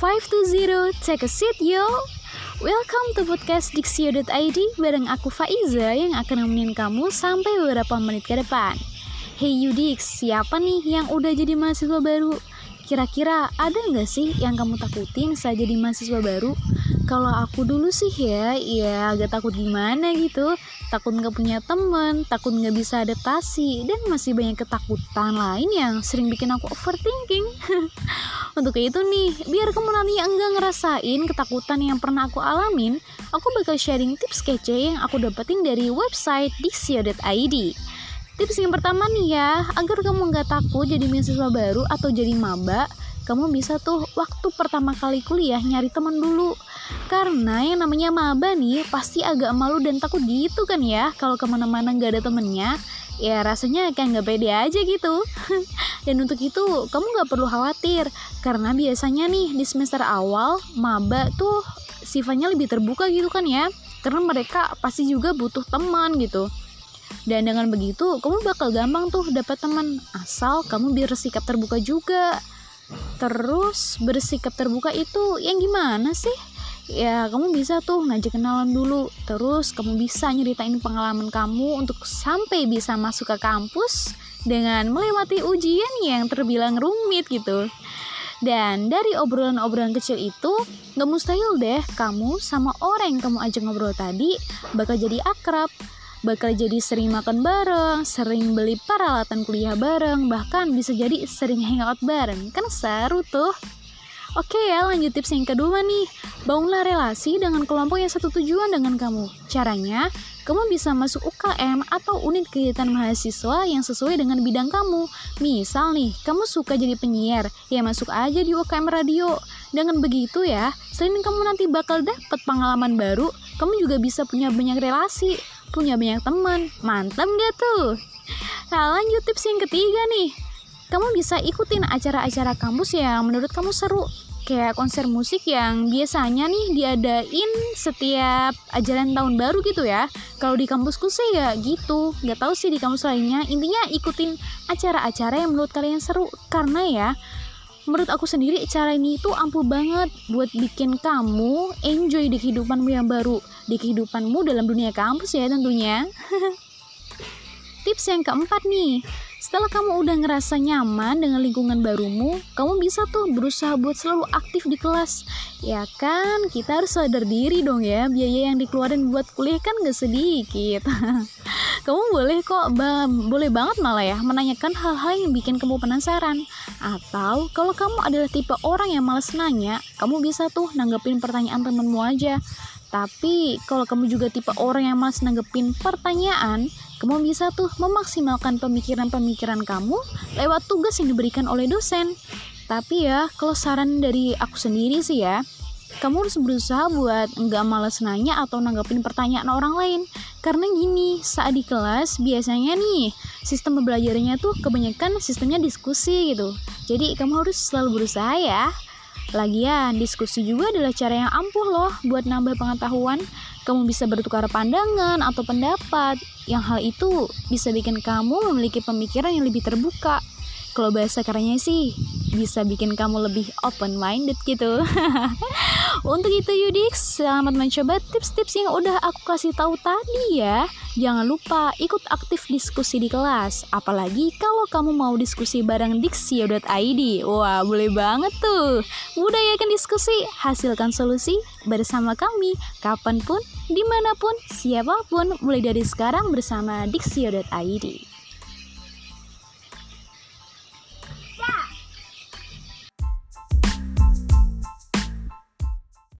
520, take a seat yo. Welcome to podcast Dixio.id bareng aku Faiza yang akan nemenin kamu sampai beberapa menit ke depan. Hey Yudix, siapa nih yang udah jadi mahasiswa baru? Kira-kira ada nggak sih yang kamu takutin saat jadi mahasiswa baru? Kalau aku dulu sih ya, ya agak takut gimana gitu. Takut nggak punya temen, takut nggak bisa adaptasi, dan masih banyak ketakutan lain yang sering bikin aku overthinking. Untuk itu nih, biar kamu nanti enggak ngerasain ketakutan yang pernah aku alamin, aku bakal sharing tips kece yang aku dapetin dari website dixio.id. Tips yang pertama nih ya, agar kamu nggak takut jadi mahasiswa baru atau jadi maba, kamu bisa tuh waktu pertama kali kuliah nyari teman dulu. Karena yang namanya maba nih pasti agak malu dan takut gitu kan ya kalau ke mana-mana nggak ada temennya. Ya rasanya kayak nggak pede aja gitu. dan untuk itu kamu nggak perlu khawatir karena biasanya nih di semester awal maba tuh sifatnya lebih terbuka gitu kan ya. Karena mereka pasti juga butuh teman gitu. Dan dengan begitu, kamu bakal gampang tuh dapat teman asal kamu biar sikap terbuka juga. Terus bersikap terbuka itu yang gimana sih? Ya, kamu bisa tuh ngajak kenalan dulu. Terus kamu bisa nyeritain pengalaman kamu untuk sampai bisa masuk ke kampus dengan melewati ujian yang terbilang rumit gitu. Dan dari obrolan-obrolan kecil itu, gak mustahil deh kamu sama orang yang kamu ajak ngobrol tadi bakal jadi akrab bakal jadi sering makan bareng, sering beli peralatan kuliah bareng, bahkan bisa jadi sering hangout bareng. Kan seru tuh. Oke ya, lanjut tips yang kedua nih. Bangunlah relasi dengan kelompok yang satu tujuan dengan kamu. Caranya, kamu bisa masuk UKM atau unit kegiatan mahasiswa yang sesuai dengan bidang kamu. Misal nih, kamu suka jadi penyiar, ya masuk aja di UKM radio. Dengan begitu ya, selain kamu nanti bakal dapat pengalaman baru, kamu juga bisa punya banyak relasi punya banyak teman. Mantap gak tuh? Nah lanjut tips yang ketiga nih. Kamu bisa ikutin acara-acara kampus yang menurut kamu seru. Kayak konser musik yang biasanya nih diadain setiap ajaran tahun baru gitu ya. Kalau di kampusku sih ya gitu. Gak tahu sih di kampus lainnya. Intinya ikutin acara-acara yang menurut kalian seru. Karena ya menurut aku sendiri cara ini tuh ampuh banget buat bikin kamu enjoy di kehidupanmu yang baru di kehidupanmu dalam dunia kampus ya tentunya tips yang keempat nih setelah kamu udah ngerasa nyaman dengan lingkungan barumu, kamu bisa tuh berusaha buat selalu aktif di kelas. Ya kan, kita harus sadar diri dong ya, biaya yang dikeluarin buat kuliah kan gak sedikit. kamu boleh kok, ba boleh banget malah ya, menanyakan hal-hal yang bikin kamu penasaran. Atau kalau kamu adalah tipe orang yang males nanya, kamu bisa tuh nanggepin pertanyaan temenmu aja. Tapi kalau kamu juga tipe orang yang malas nanggepin pertanyaan, kamu bisa tuh memaksimalkan pemikiran-pemikiran kamu lewat tugas yang diberikan oleh dosen. Tapi ya, kalau saran dari aku sendiri sih ya, kamu harus berusaha buat nggak males nanya atau nanggepin pertanyaan orang lain. Karena gini, saat di kelas biasanya nih, sistem pembelajarannya tuh kebanyakan sistemnya diskusi gitu. Jadi kamu harus selalu berusaha ya. Lagian, diskusi juga adalah cara yang ampuh loh buat nambah pengetahuan. Kamu bisa bertukar pandangan atau pendapat, yang hal itu bisa bikin kamu memiliki pemikiran yang lebih terbuka. Kalau bahasa kerennya sih, bisa bikin kamu lebih open minded gitu. Untuk itu Yudix, selamat mencoba tips-tips yang udah aku kasih tahu tadi ya. Jangan lupa ikut aktif diskusi di kelas, apalagi kalau kamu mau diskusi bareng Dixio.id. Wah, boleh banget tuh. Budayakan diskusi, hasilkan solusi bersama kami kapan pun, di mana pun, siapa pun, mulai dari sekarang bersama Dixio.id.